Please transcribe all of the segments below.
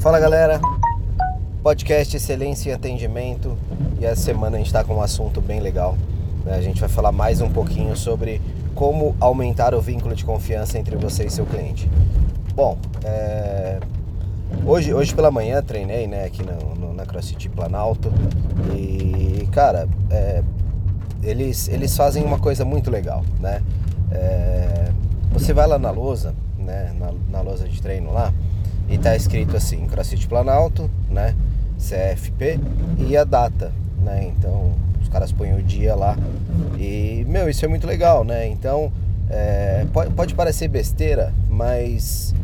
Fala galera, podcast Excelência em Atendimento e essa semana a gente está com um assunto bem legal. Né? A gente vai falar mais um pouquinho sobre como aumentar o vínculo de confiança entre você e seu cliente. Bom, é... hoje, hoje pela manhã treinei né, aqui no, no, na CrossFit Planalto e cara, é... eles, eles fazem uma coisa muito legal, né? É... Você vai lá na lousa, né, na, na lousa de treino lá, e tá escrito assim, CrossFit Planalto, né? CFP e a data, né? Então os caras põem o dia lá e meu, isso é muito legal, né? Então é, pode, pode parecer besteira, mas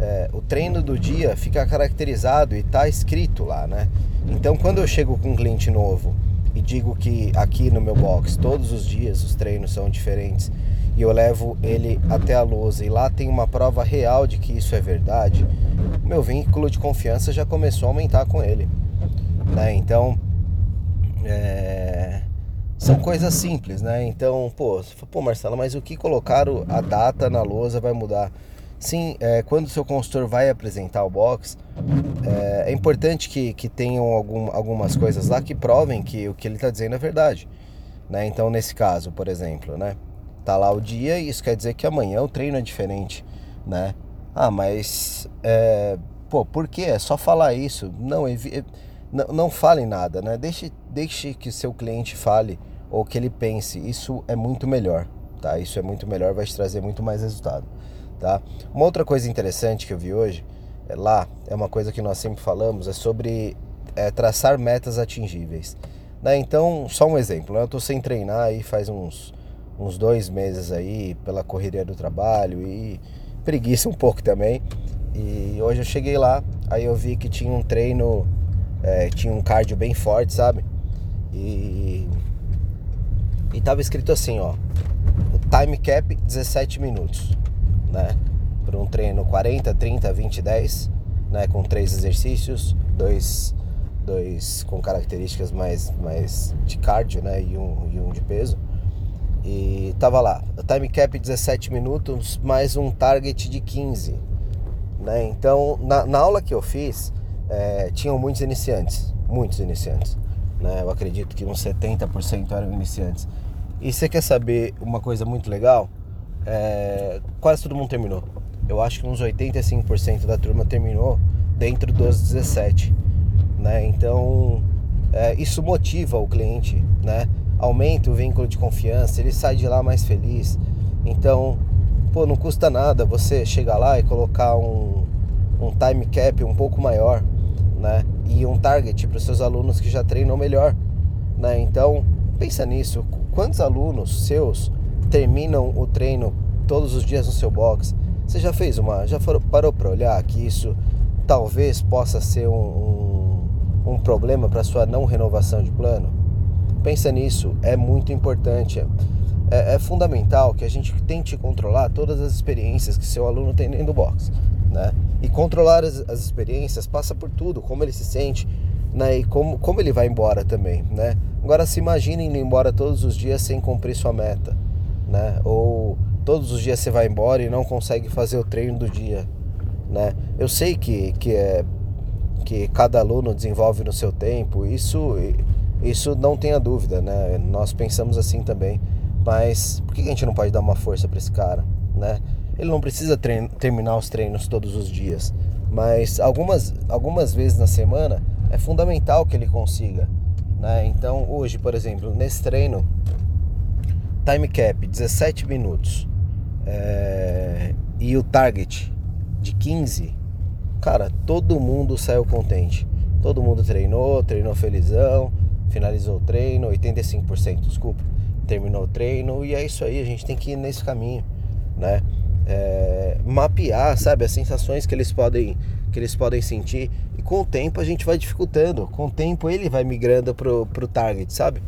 é, o treino do dia fica caracterizado e tá escrito lá, né? Então quando eu chego com um cliente novo e digo que aqui no meu box todos os dias os treinos são diferentes e eu levo ele até a lousa e lá tem uma prova real de que isso é verdade, meu vínculo de confiança já começou a aumentar com ele. Né? Então, é... são coisas simples, né? Então, pô, pô, Marcelo, mas o que colocar a data na lousa vai mudar? Sim, é, quando o seu consultor vai apresentar o box, é, é importante que, que tenham algum, algumas coisas lá que provem que o que ele está dizendo é verdade. Né? Então, nesse caso, por exemplo, né? Tá lá o dia e isso quer dizer que amanhã o treino é diferente, né? Ah, mas é, pô, por que? É só falar isso. Não, evi, não, não fale nada, né? Deixe, deixe que seu cliente fale ou que ele pense. Isso é muito melhor, tá? Isso é muito melhor, vai te trazer muito mais resultado, tá? Uma outra coisa interessante que eu vi hoje é lá é uma coisa que nós sempre falamos é sobre é, traçar metas atingíveis. Né? Então, só um exemplo, né? eu estou sem treinar aí faz uns uns dois meses aí pela correria do trabalho e preguiça um pouco também. E hoje eu cheguei lá, aí eu vi que tinha um treino, é, tinha um cardio bem forte, sabe? E, e tava escrito assim, ó, o time cap 17 minutos, né? Para um treino 40, 30, 20, 10, né? Com três exercícios, dois, dois com características mais, mais de cardio, né? E um, e um de peso. E tava lá, time cap 17 minutos, mais um target de 15. Né? Então, na, na aula que eu fiz, é, tinham muitos iniciantes, muitos iniciantes. Né? Eu acredito que uns 70% eram iniciantes. E você quer saber uma coisa muito legal? É, quase todo mundo terminou. Eu acho que uns 85% da turma terminou dentro dos 17. Né? Então, é, isso motiva o cliente, né? Aumenta o vínculo de confiança, ele sai de lá mais feliz. Então, pô, não custa nada você chegar lá e colocar um, um time cap um pouco maior, né? E um target para os seus alunos que já treinam melhor, né? Então, pensa nisso. Quantos alunos seus terminam o treino todos os dias no seu box? Você já fez uma, já parou para olhar que isso talvez possa ser um, um, um problema para sua não renovação de plano? Pensa nisso, é muito importante. É, é, fundamental que a gente tente controlar todas as experiências que seu aluno tem dentro do box, né? E controlar as, as experiências passa por tudo, como ele se sente, né? E como, como ele vai embora também, né? Agora se imagine indo embora todos os dias sem cumprir sua meta, né? Ou todos os dias você vai embora e não consegue fazer o treino do dia, né? Eu sei que, que é que cada aluno desenvolve no seu tempo, isso isso não tenha dúvida, né? Nós pensamos assim também. Mas por que a gente não pode dar uma força para esse cara, né? Ele não precisa terminar os treinos todos os dias, mas algumas, algumas vezes na semana é fundamental que ele consiga, né? Então hoje, por exemplo, nesse treino, time cap 17 minutos é, e o target de 15, cara, todo mundo saiu contente. Todo mundo treinou, treinou felizão, finalizou o treino, 85%, desculpa, terminou o treino e é isso aí, a gente tem que ir nesse caminho, né? É, mapear, sabe, as sensações que eles podem que eles podem sentir e com o tempo a gente vai dificultando, com o tempo ele vai migrando pro, pro target, sabe?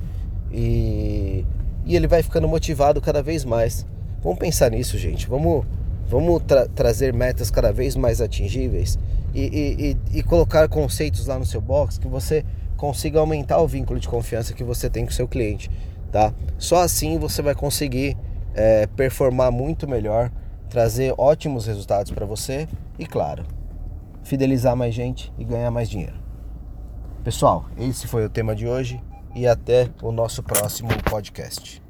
E, e ele vai ficando motivado cada vez mais. Vamos pensar nisso, gente. Vamos, vamos tra trazer metas cada vez mais atingíveis e, e, e, e colocar conceitos lá no seu box que você consiga aumentar o vínculo de confiança que você tem com o seu cliente, tá? Só assim você vai conseguir é, performar muito melhor, trazer ótimos resultados para você e, claro, fidelizar mais gente e ganhar mais dinheiro. Pessoal, esse foi o tema de hoje e até o nosso próximo podcast.